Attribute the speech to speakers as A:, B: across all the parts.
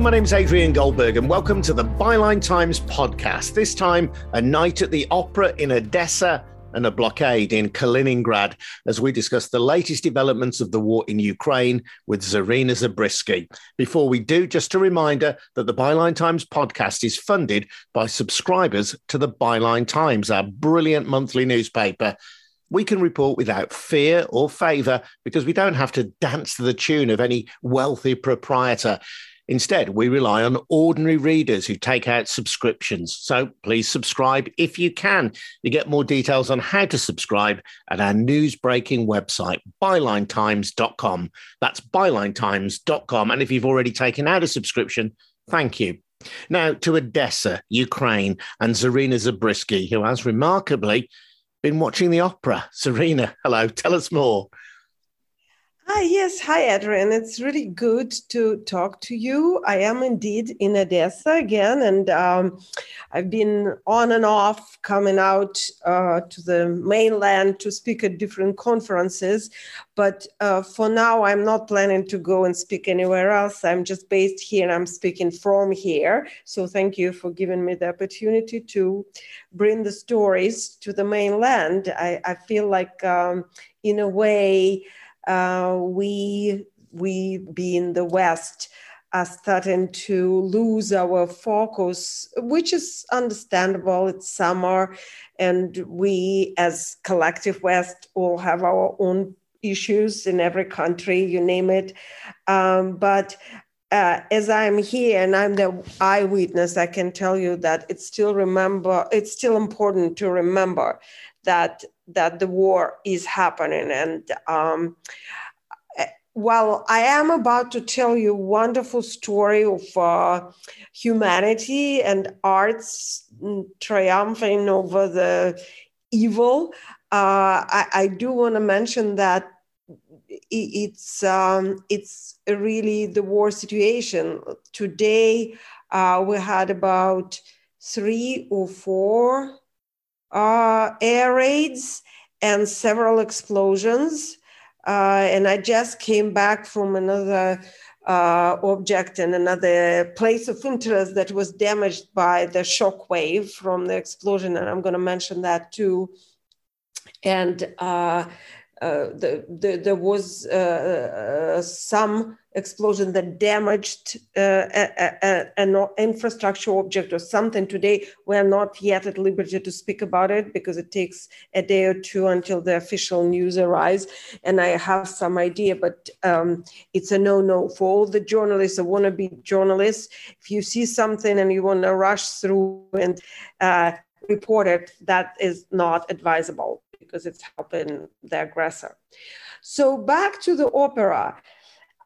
A: Hello, my name's Adrian Goldberg, and welcome to the Byline Times podcast. This time, a night at the opera in Odessa and a blockade in Kaliningrad as we discuss the latest developments of the war in Ukraine with Zarina Zabriskie. Before we do, just a reminder that the Byline Times podcast is funded by subscribers to the Byline Times, our brilliant monthly newspaper. We can report without fear or favour because we don't have to dance to the tune of any wealthy proprietor. Instead, we rely on ordinary readers who take out subscriptions. So please subscribe if you can. You get more details on how to subscribe at our news breaking website, bylinetimes.com. That's bylinetimes.com. And if you've already taken out a subscription, thank you. Now to Odessa, Ukraine, and Zarina Zabriskie, who has remarkably been watching the opera. Zarina, hello, tell us more.
B: Hi, yes. Hi, Adrian. It's really good to talk to you. I am indeed in Odessa again, and um, I've been on and off coming out uh, to the mainland to speak at different conferences. But uh, for now, I'm not planning to go and speak anywhere else. I'm just based here and I'm speaking from here. So thank you for giving me the opportunity to bring the stories to the mainland. I, I feel like, um, in a way, uh, we we being the West are starting to lose our focus, which is understandable. It's summer, and we, as collective West, all have our own issues in every country, you name it. Um, but uh, as I'm here and I'm the eyewitness, I can tell you that it's still remember. It's still important to remember that that the war is happening. And um, while I am about to tell you a wonderful story of uh, humanity and arts triumphing over the evil, uh, I, I, do want to mention that it's um, it's really the war situation today. Uh, we had about three or four uh, air raids and several explosions. Uh, and I just came back from another uh, object and another place of interest that was damaged by the shock wave from the explosion. And I'm going to mention that too. And uh, uh, the, the, there was uh, uh, some explosion that damaged an infrastructure object or something. Today, we are not yet at liberty to speak about it because it takes a day or two until the official news arrives. And I have some idea, but um, it's a no-no for all the journalists or wannabe journalists. If you see something and you want to rush through and uh, report it, that is not advisable because it's helping the aggressor. So back to the opera.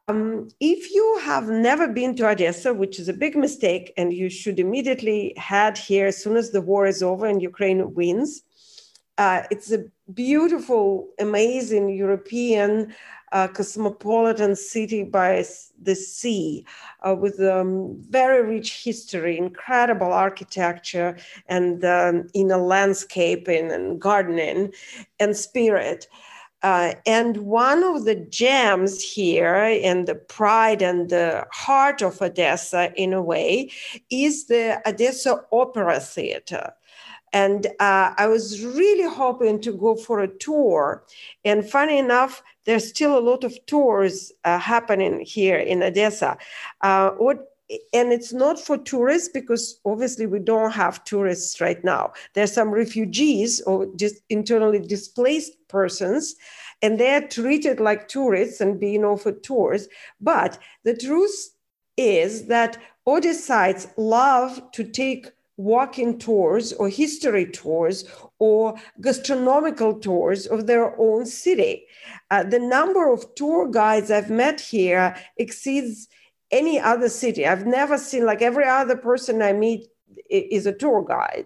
B: Um, if you have never been to Odessa, which is a big mistake, and you should immediately head here as soon as the war is over and Ukraine wins, uh, it's a beautiful, amazing European uh, cosmopolitan city by the sea uh, with um, very rich history, incredible architecture, and um, in a landscaping and gardening and spirit. Uh, and one of the gems here, and the pride and the heart of Odessa, in a way, is the Odessa Opera Theater. And uh, I was really hoping to go for a tour. And funny enough, there's still a lot of tours uh, happening here in Odessa. Uh, what and it's not for tourists because obviously we don't have tourists right now. There's some refugees or just internally displaced persons, and they're treated like tourists and being offered tours. But the truth is that Odessites love to take walking tours or history tours or gastronomical tours of their own city. Uh, the number of tour guides I've met here exceeds any other city. I've never seen, like every other person I meet is a tour guide.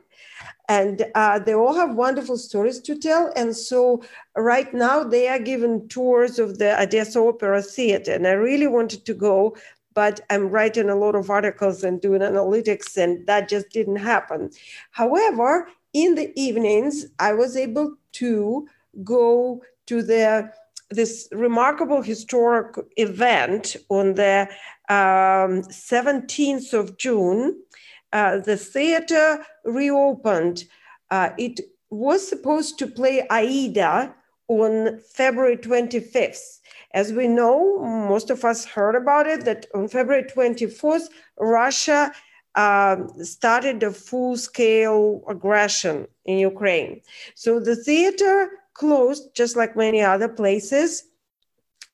B: And uh, they all have wonderful stories to tell. And so, right now, they are giving tours of the Odessa Opera Theater. And I really wanted to go, but I'm writing a lot of articles and doing analytics, and that just didn't happen. However, in the evenings, I was able to go to the this remarkable historic event on the um, 17th of June, uh, the theater reopened. Uh, it was supposed to play Aida on February 25th. As we know, most of us heard about it, that on February 24th, Russia um, started a full scale aggression in Ukraine. So the theater closed, just like many other places.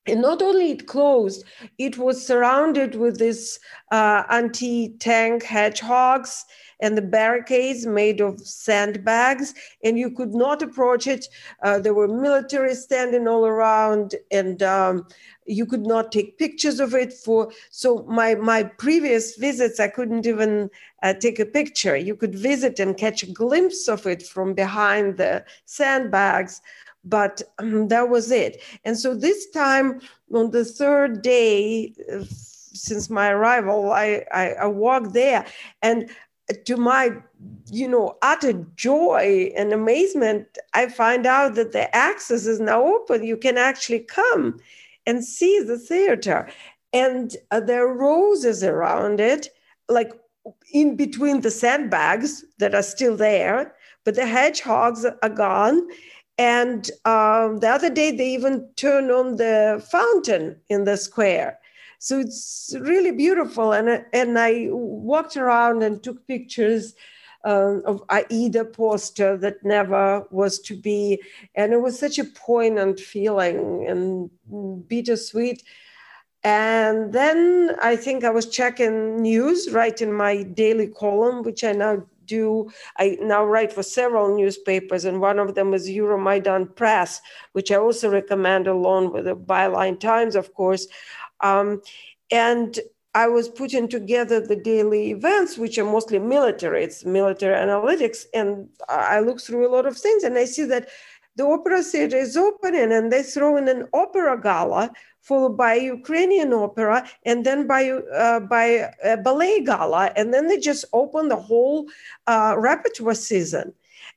B: And not only it closed, it was surrounded with this uh, anti tank hedgehogs and the barricades made of sandbags, and you could not approach it. Uh, there were military standing all around, and um, you could not take pictures of it. For so my my previous visits, I couldn't even uh, take a picture. You could visit and catch a glimpse of it from behind the sandbags but um, that was it. And so this time, on the third day uh, since my arrival, I, I, I walked there, and to my you know utter joy and amazement i find out that the access is now open. You can actually come and see the theater. And uh, there are roses around it like in between the sandbags that are still there but the hedgehogs are gone and um, the other day they even turned on the fountain in the square so it's really beautiful. And, and I walked around and took pictures um, of Aida poster that never was to be. And it was such a poignant feeling and bittersweet. And then I think I was checking news, writing my daily column, which I now do. I now write for several newspapers, and one of them is Euromaidan Press, which I also recommend along with the Byline Times, of course. Um, and I was putting together the daily events, which are mostly military. It's military analytics. And I look through a lot of things and I see that the opera theater is opening and they throw in an opera gala followed by Ukrainian opera and then by, uh, by a ballet gala. And then they just open the whole uh, repertoire season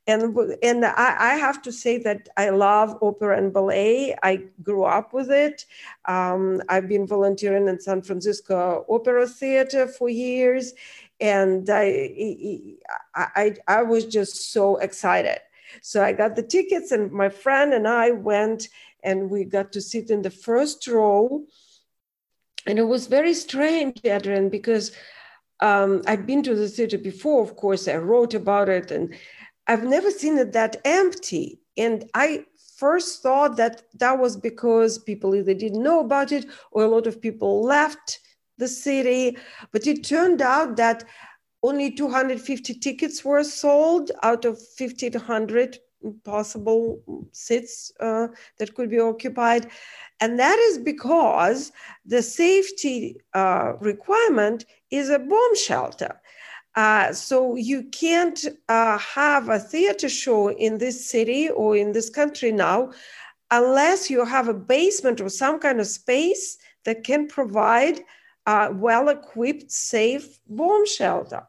B: and and I, I, have to say that I love opera and ballet. I grew up with it. Um, I've been volunteering in San Francisco Opera Theater for years, and I, I I was just so excited. So I got the tickets, and my friend and I went, and we got to sit in the first row. And it was very strange, Adrian, because um, I've been to the theater before. Of course, I wrote about it, and I've never seen it that empty. And I first thought that that was because people either didn't know about it or a lot of people left the city. But it turned out that only 250 tickets were sold out of 1,500 possible seats uh, that could be occupied. And that is because the safety uh, requirement is a bomb shelter. Uh, so you can't uh, have a theater show in this city or in this country now unless you have a basement or some kind of space that can provide a well-equipped, safe bomb shelter.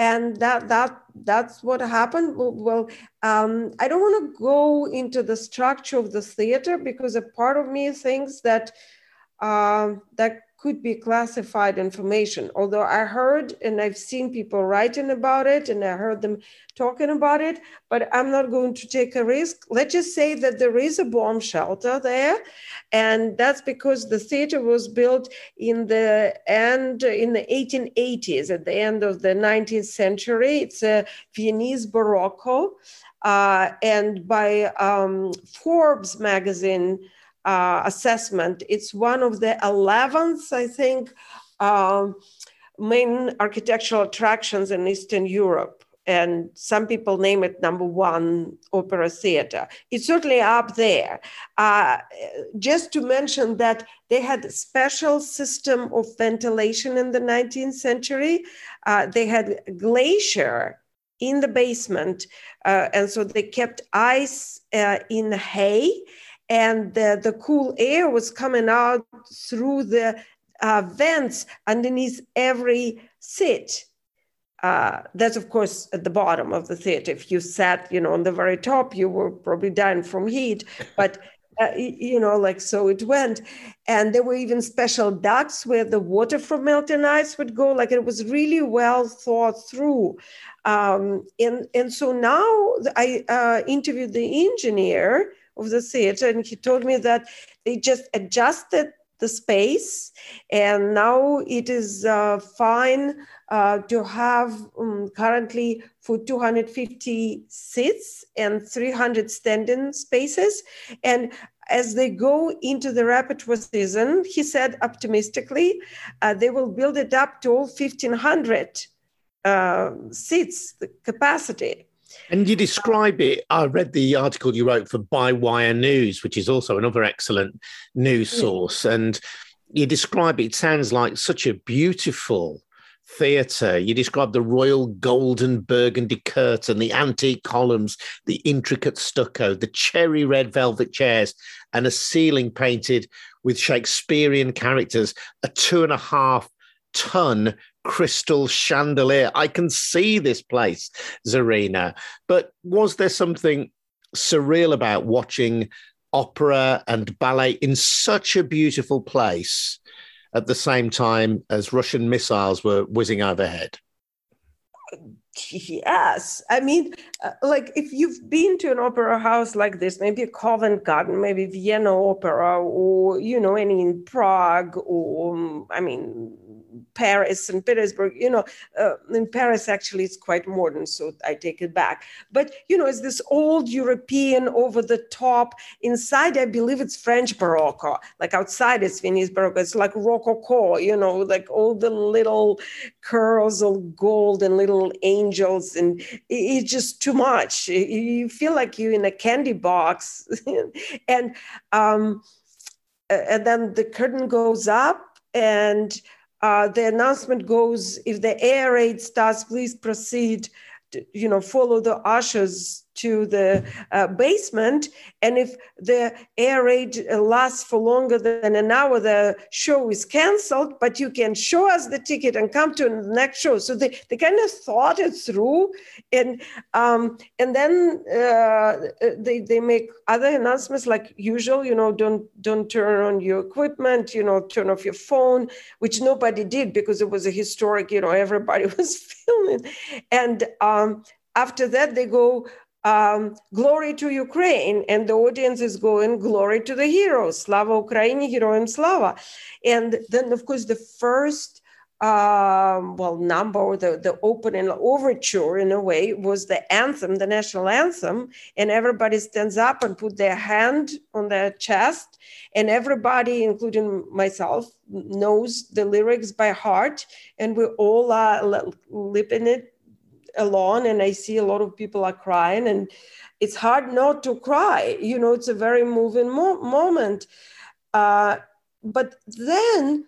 B: And that that that's what happened. Well, um, I don't want to go into the structure of the theater because a part of me thinks that uh, that could be classified information. Although I heard and I've seen people writing about it and I heard them talking about it, but I'm not going to take a risk. Let's just say that there is a bomb shelter there. And that's because the theater was built in the end, in the 1880s, at the end of the 19th century. It's a Viennese Barocco. Uh, and by um, Forbes magazine, uh, assessment. It's one of the 11th, I think, um, main architectural attractions in Eastern Europe. And some people name it number one opera theater. It's certainly up there. Uh, just to mention that they had a special system of ventilation in the 19th century. Uh, they had glacier in the basement. Uh, and so they kept ice uh, in hay and the, the cool air was coming out through the uh, vents underneath every seat. Uh, that's of course at the bottom of the theater. If you sat, you know, on the very top, you were probably dying from heat. But uh, you know, like so it went. And there were even special ducts where the water from melting ice would go. Like it was really well thought through. Um, and, and so now I uh, interviewed the engineer of the theater, and he told me that they just adjusted the space and now it is uh, fine uh, to have um, currently for 250 seats and 300 standing spaces. And as they go into the repertoire season he said optimistically uh, they will build it up to all 1500 uh, seats the capacity
A: and you describe it. I read the article you wrote for Bywire News, which is also another excellent news source. And you describe it, it sounds like such a beautiful theatre. You describe the royal golden burgundy curtain, the antique columns, the intricate stucco, the cherry red velvet chairs, and a ceiling painted with Shakespearean characters, a two and a half ton crystal chandelier. I can see this place, Zarina. But was there something surreal about watching opera and ballet in such a beautiful place at the same time as Russian missiles were whizzing overhead?
B: Yes. I mean, uh, like if you've been to an opera house like this, maybe Covent Garden, maybe Vienna Opera, or, you know, any in Prague, or, um, I mean, Paris and Petersburg. You know, uh, in Paris actually it's quite modern, so I take it back. But you know, it's this old European, over the top. Inside, I believe it's French Baroque. Like outside, it's Viennese Baroque. It's like Rococo. You know, like all the little curls of gold and little angels, and it's just too much. You feel like you're in a candy box, and um, and then the curtain goes up and uh, the announcement goes if the air raid starts please proceed to, you know follow the ushers to the uh, basement. And if the air raid lasts for longer than an hour, the show is canceled, but you can show us the ticket and come to the next show. So they, they kind of thought it through. And, um, and then uh, they, they make other announcements like usual, you know, don't, don't turn on your equipment, you know, turn off your phone, which nobody did because it was a historic, you know, everybody was filming. And um, after that, they go, um, glory to Ukraine, and the audience is going glory to the heroes, Slava Ukraini, Heroim Slava. And then, of course, the first um, well number, the, the opening overture in a way was the anthem, the national anthem, and everybody stands up and put their hand on their chest, and everybody, including myself, knows the lyrics by heart, and we all are lipping it alone and I see a lot of people are crying and it's hard not to cry. You know, it's a very moving mo- moment. Uh, but then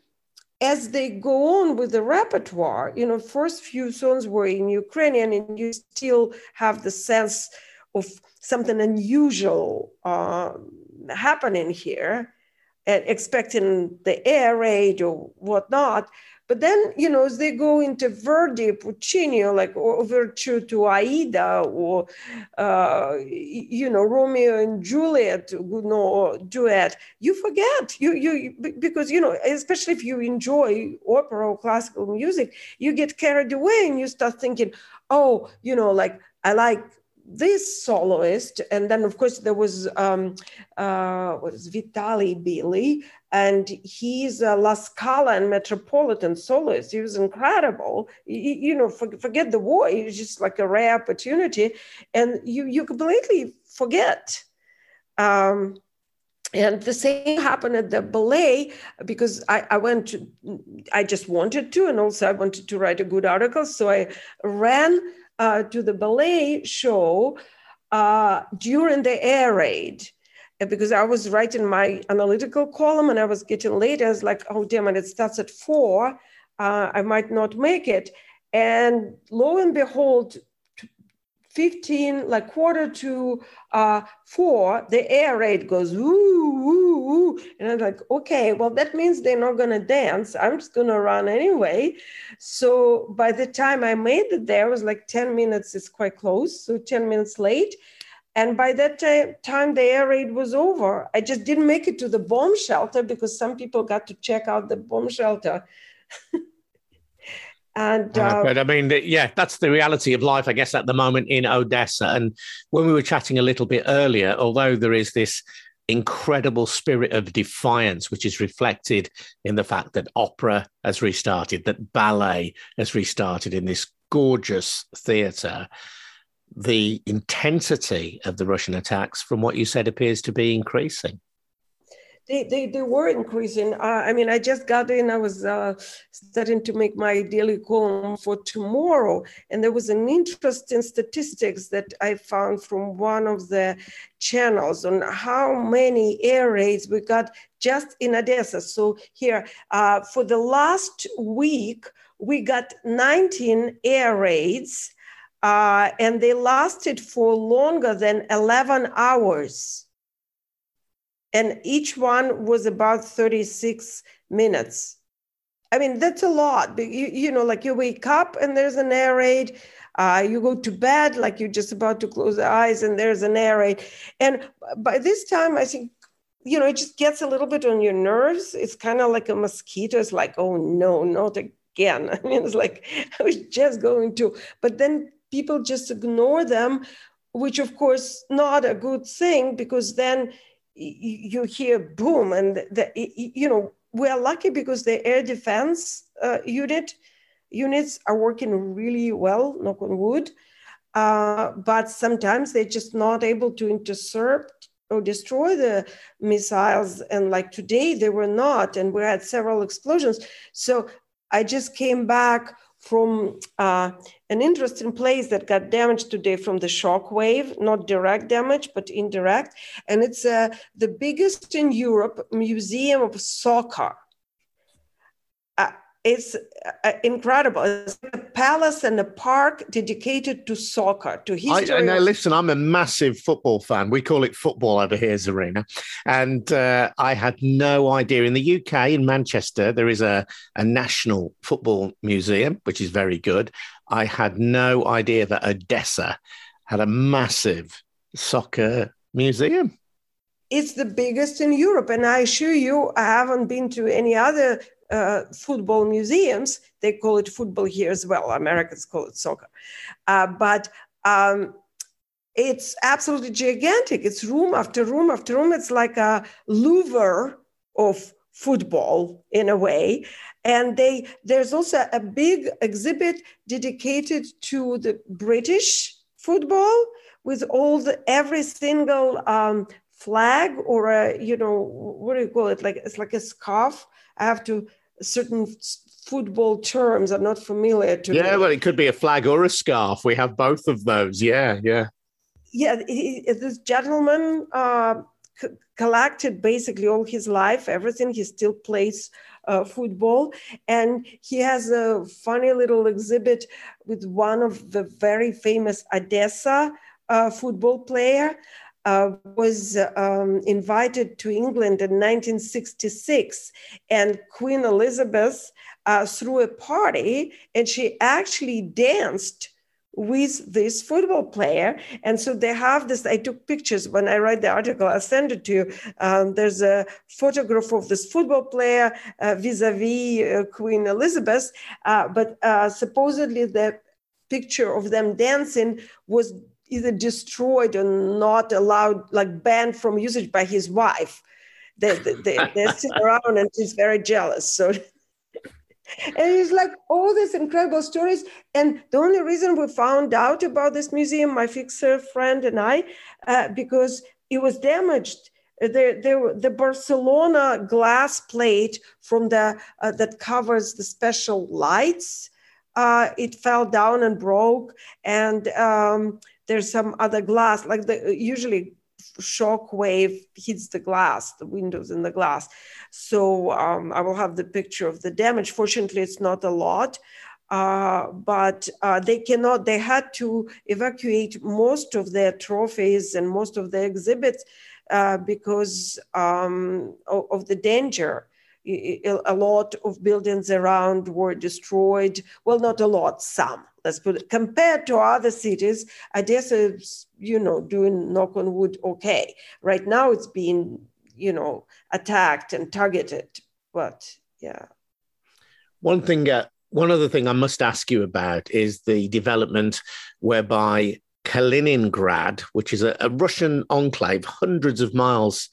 B: as they go on with the repertoire, you know, first few songs were in Ukrainian and you still have the sense of something unusual uh, happening here, expecting the air raid or whatnot. But then, you know, as they go into Verdi, Puccini, like overture to Aida, or uh, you know, Romeo and Juliet, you know, duet, you forget. You you because you know, especially if you enjoy opera or classical music, you get carried away and you start thinking, oh, you know, like I like this soloist, and then of course there was um, uh, was Vitali Bely, and he's a La Scala and Metropolitan soloist. He was incredible. You, you know, for, forget the war; it was just like a rare opportunity, and you you completely forget. Um, and the same happened at the ballet because I, I went to, I just wanted to, and also I wanted to write a good article. So I ran uh, to the ballet show uh, during the air raid because I was writing my analytical column and I was getting late. I was like, oh, damn it, it starts at four. Uh, I might not make it. And lo and behold, 15, like quarter to uh, four, the air raid goes, ooh, ooh, ooh. And I'm like, okay, well, that means they're not going to dance. I'm just going to run anyway. So by the time I made it there, it was like 10 minutes, it's quite close. So 10 minutes late. And by that time, the air raid was over. I just didn't make it to the bomb shelter because some people got to check out the bomb shelter.
A: and uh, but I mean, yeah, that's the reality of life, I guess, at the moment in Odessa. And when we were chatting a little bit earlier, although there is this incredible spirit of defiance, which is reflected in the fact that opera has restarted, that ballet has restarted in this gorgeous theatre the intensity of the Russian attacks, from what you said, appears to be increasing.
B: They, they, they were increasing. Uh, I mean, I just got in, I was uh, starting to make my daily column for tomorrow. And there was an interesting statistics that I found from one of the channels on how many air raids we got just in Odessa. So here, uh, for the last week, we got 19 air raids uh, and they lasted for longer than 11 hours. And each one was about 36 minutes. I mean, that's a lot. You, you know, like you wake up and there's an air raid. Uh, you go to bed like you're just about to close the eyes and there's an air raid. And by this time, I think, you know, it just gets a little bit on your nerves. It's kind of like a mosquito. It's like, oh no, not again. I mean, it's like I was just going to, but then people just ignore them, which of course not a good thing because then you hear boom and the, you know we are lucky because the air defense uh, unit units are working really well knock on wood. Uh, but sometimes they're just not able to intercept or destroy the missiles. And like today they were not. And we had several explosions. So i just came back from uh, an interesting place that got damaged today from the shock wave, not direct damage, but indirect. And it's uh, the biggest in Europe museum of soccer. Uh, it's uh, incredible. It's a palace and a park dedicated to soccer, to history.
A: I, I know, listen, I'm a massive football fan. We call it football over here, Zarina. And uh, I had no idea. In the UK, in Manchester, there is a, a national football museum, which is very good. I had no idea that Odessa had a massive soccer museum
B: it's the biggest in Europe. And I assure you, I haven't been to any other uh, football museums. They call it football here as well. Americans call it soccer. Uh, but um, it's absolutely gigantic. It's room after room after room. It's like a Louvre of football in a way. And they there's also a big exhibit dedicated to the British football with all the every single um, flag or a you know what do you call it like it's like a scarf. I have to certain football terms are not familiar to
A: yeah,
B: me.
A: well, it could be a flag or a scarf. We have both of those. Yeah, yeah.
B: Yeah, he, this gentleman uh, c- collected basically all his life, everything. He still plays uh, football. And he has a funny little exhibit with one of the very famous Odessa uh, football player uh, was um, invited to England in 1966, and Queen Elizabeth uh, threw a party, and she actually danced with this football player. And so they have this. I took pictures when I write the article, I'll send it to you. Um, there's a photograph of this football player vis a vis Queen Elizabeth, uh, but uh, supposedly the picture of them dancing was either destroyed or not allowed, like banned from usage by his wife. They, they, they, sit around and she's very jealous. So, and it's like all these incredible stories. And the only reason we found out about this museum, my fixer friend and I, uh, because it was damaged. The, the, the Barcelona glass plate from the uh, that covers the special lights, uh, it fell down and broke, and um, there's some other glass, like the usually shock wave hits the glass, the windows in the glass. So um, I will have the picture of the damage. Fortunately, it's not a lot. Uh, but uh, they cannot, they had to evacuate most of their trophies and most of their exhibits uh, because um, of, of, the danger. A lot of buildings around were destroyed. Well, not a lot, some, Let's put it, compared to other cities, Odessa is, you know, doing knock on wood okay. Right now it's being, you know, attacked and targeted. But yeah.
A: One thing, uh, one other thing I must ask you about is the development whereby Kaliningrad, which is a, a Russian enclave hundreds of miles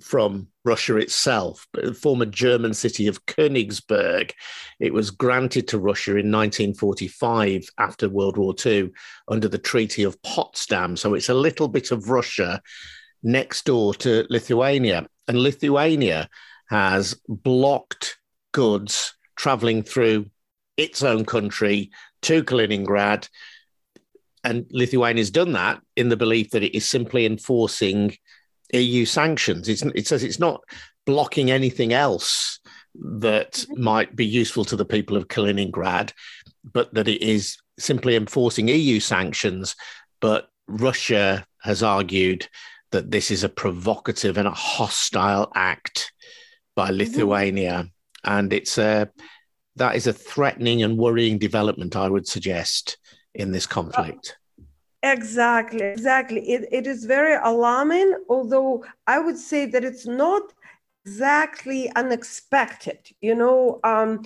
A: from Russia itself, the former German city of Königsberg. It was granted to Russia in 1945 after World War II under the Treaty of Potsdam. So it's a little bit of Russia next door to Lithuania. And Lithuania has blocked goods traveling through its own country to Kaliningrad. And Lithuania has done that in the belief that it is simply enforcing EU sanctions. It's, it says it's not blocking anything else that mm-hmm. might be useful to the people of Kaliningrad, but that it is simply enforcing EU sanctions. But Russia has argued that this is a provocative and a hostile act by mm-hmm. Lithuania, and it's a that is a threatening and worrying development. I would suggest in this conflict.
B: Exactly, exactly. It, it is very alarming, although I would say that it's not exactly unexpected. You know, um,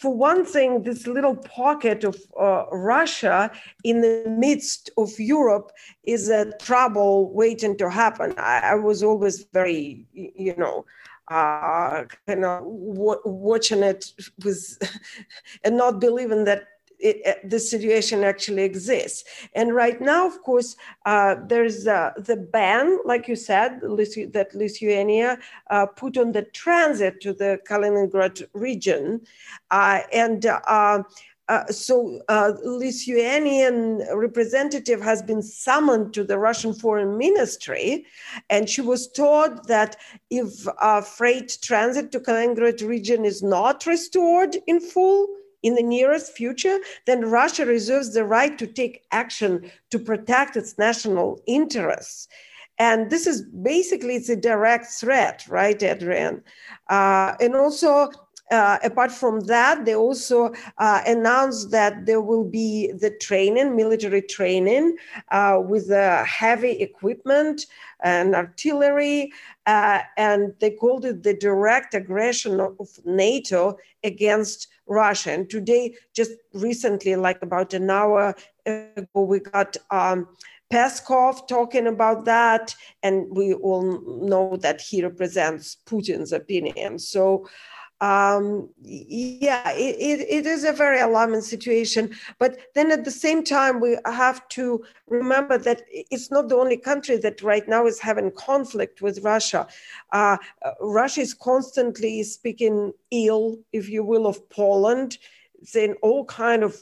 B: for one thing, this little pocket of uh, Russia in the midst of Europe is a trouble waiting to happen. I, I was always very, you know, uh, kind of w- watching it with and not believing that it, this situation actually exists. And right now, of course, uh, there's uh, the ban, like you said, that Lithuania uh, put on the transit to the Kaliningrad region. Uh, and uh, uh, so uh, Lithuanian representative has been summoned to the Russian foreign ministry, and she was told that if uh, freight transit to Kaliningrad region is not restored in full, in the nearest future, then Russia reserves the right to take action to protect its national interests. And this is basically it's a direct threat, right, Adrian? Uh, and also, uh, apart from that, they also uh, announced that there will be the training, military training, uh, with heavy equipment and artillery, uh, and they called it the direct aggression of NATO against Russia. And today, just recently, like about an hour ago, we got um, Peskov talking about that, and we all know that he represents Putin's opinion. So um, yeah, it, it, it is a very alarming situation. But then at the same time, we have to remember that it's not the only country that right now is having conflict with Russia. Uh, Russia is constantly speaking ill, if you will, of Poland, saying all kind of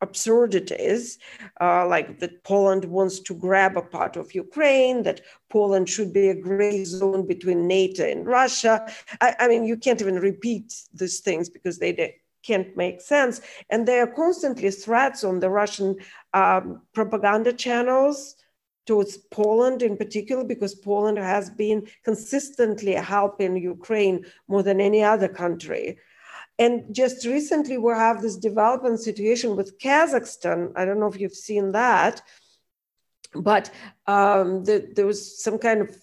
B: absurdities, uh, like that Poland wants to grab a part of Ukraine, that Poland should be a gray zone between NATO and Russia. I, I mean, you can't even repeat these things because they, they, can't make sense. And there are constantly threats on the Russian um, propaganda channels towards Poland in particular, because Poland has been consistently helping Ukraine more than any other country. And just recently, we have this development situation with Kazakhstan. I don't know if you've seen that, but um, the, there was some kind of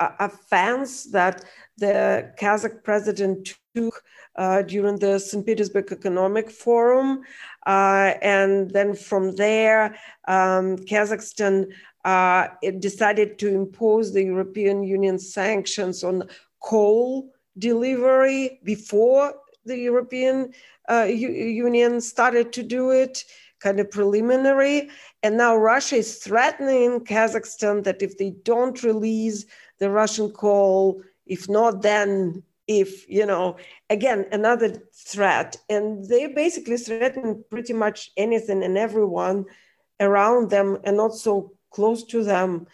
B: offense that the Kazakh president took uh, during the St. Petersburg Economic Forum. Uh, and then from there, um, Kazakhstan uh, decided to impose the European Union sanctions on coal delivery before the European uh, Union started to do it, kind of preliminary. And now Russia is threatening Kazakhstan that if they don't release the Russian coal, if not, then if, you know, again, another threat. And they basically threaten pretty much anything and everyone around them and not so close to them.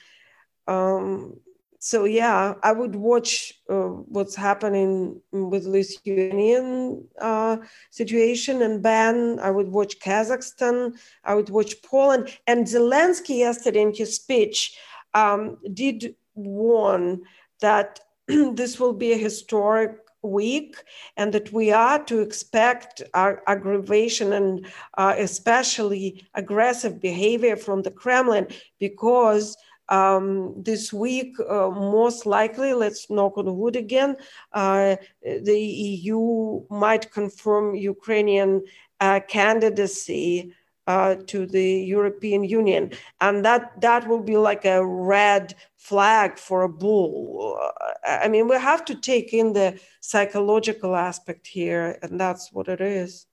B: Um, so yeah, I would watch uh, what's happening with Lithuanian uh, situation and ban. I would watch Kazakhstan. I would watch Poland. And Zelensky yesterday in his speech um, did warn that this will be a historic week and that we are to expect aggravation and uh, especially aggressive behavior from the Kremlin because um, this week, uh, most likely, let's knock on wood again, uh, the EU might confirm Ukrainian uh, candidacy uh, to the European Union, and that that will be like a red flag for a bull. I mean, we have to take in the psychological aspect here, and that's what it is.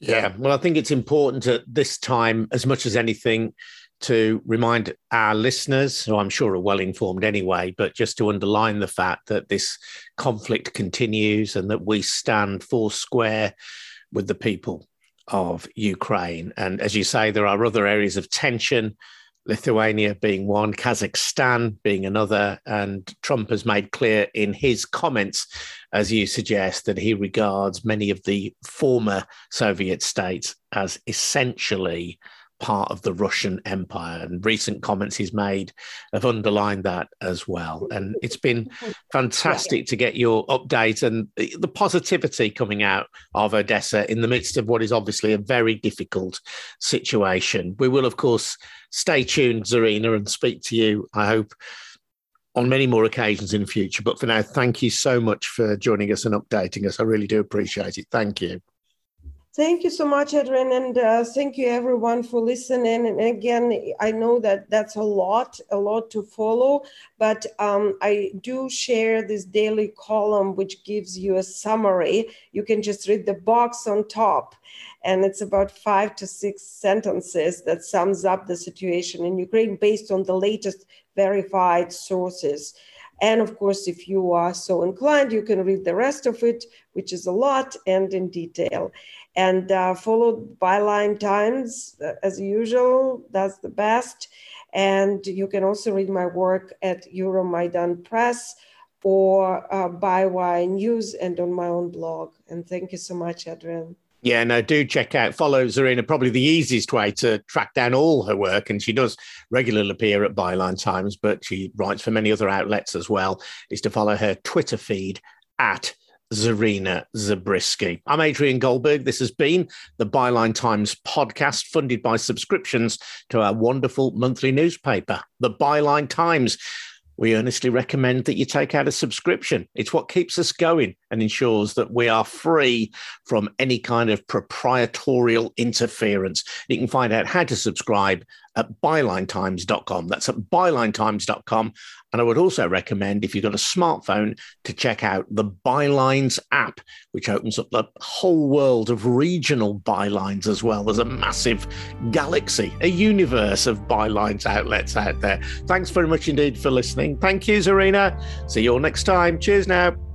A: Yeah, well, I think it's important at this time, as much as anything, to remind our listeners, who I'm sure are well informed anyway, but just to underline the fact that this conflict continues and that we stand four square with the people of Ukraine. And as you say, there are other areas of tension, Lithuania being one, Kazakhstan being another. And Trump has made clear in his comments, as you suggest, that he regards many of the former Soviet states as essentially part of the Russian Empire. And recent comments he's made have underlined that as well. And it's been fantastic to get your update and the positivity coming out of Odessa in the midst of what is obviously a very difficult situation. We will, of course, stay tuned, Zarina, and speak to you, I hope. On many more occasions in the future. But for now, thank you so much for joining us and updating us. I really do appreciate it. Thank you.
B: Thank you so much, Adrian, and uh, thank you everyone for listening. And again, I know that that's a lot, a lot to follow, but um, I do share this daily column which gives you a summary. You can just read the box on top, and it's about five to six sentences that sums up the situation in Ukraine based on the latest verified sources. And of course, if you are so inclined, you can read the rest of it, which is a lot and in detail and uh, followed Byline Times uh, as usual. That's the best. And you can also read my work at Euromaidan Press or uh, Bywire News and on my own blog. And thank you so much, Adrian.
A: Yeah, no, do check out, follow Zarina, probably the easiest way to track down all her work. And she does regularly appear at Byline Times, but she writes for many other outlets as well, is to follow her Twitter feed at Zarina Zabriskie. I'm Adrian Goldberg. This has been the Byline Times podcast, funded by subscriptions to our wonderful monthly newspaper, the Byline Times. We earnestly recommend that you take out a subscription. It's what keeps us going and ensures that we are free from any kind of proprietorial interference. You can find out how to subscribe at bylinetimes.com. That's at bylinetimes.com. And I would also recommend, if you've got a smartphone, to check out the Bylines app, which opens up the whole world of regional bylines as well. There's a massive galaxy, a universe of bylines outlets out there. Thanks very much indeed for listening. Thank you, Zarina. See you all next time. Cheers now.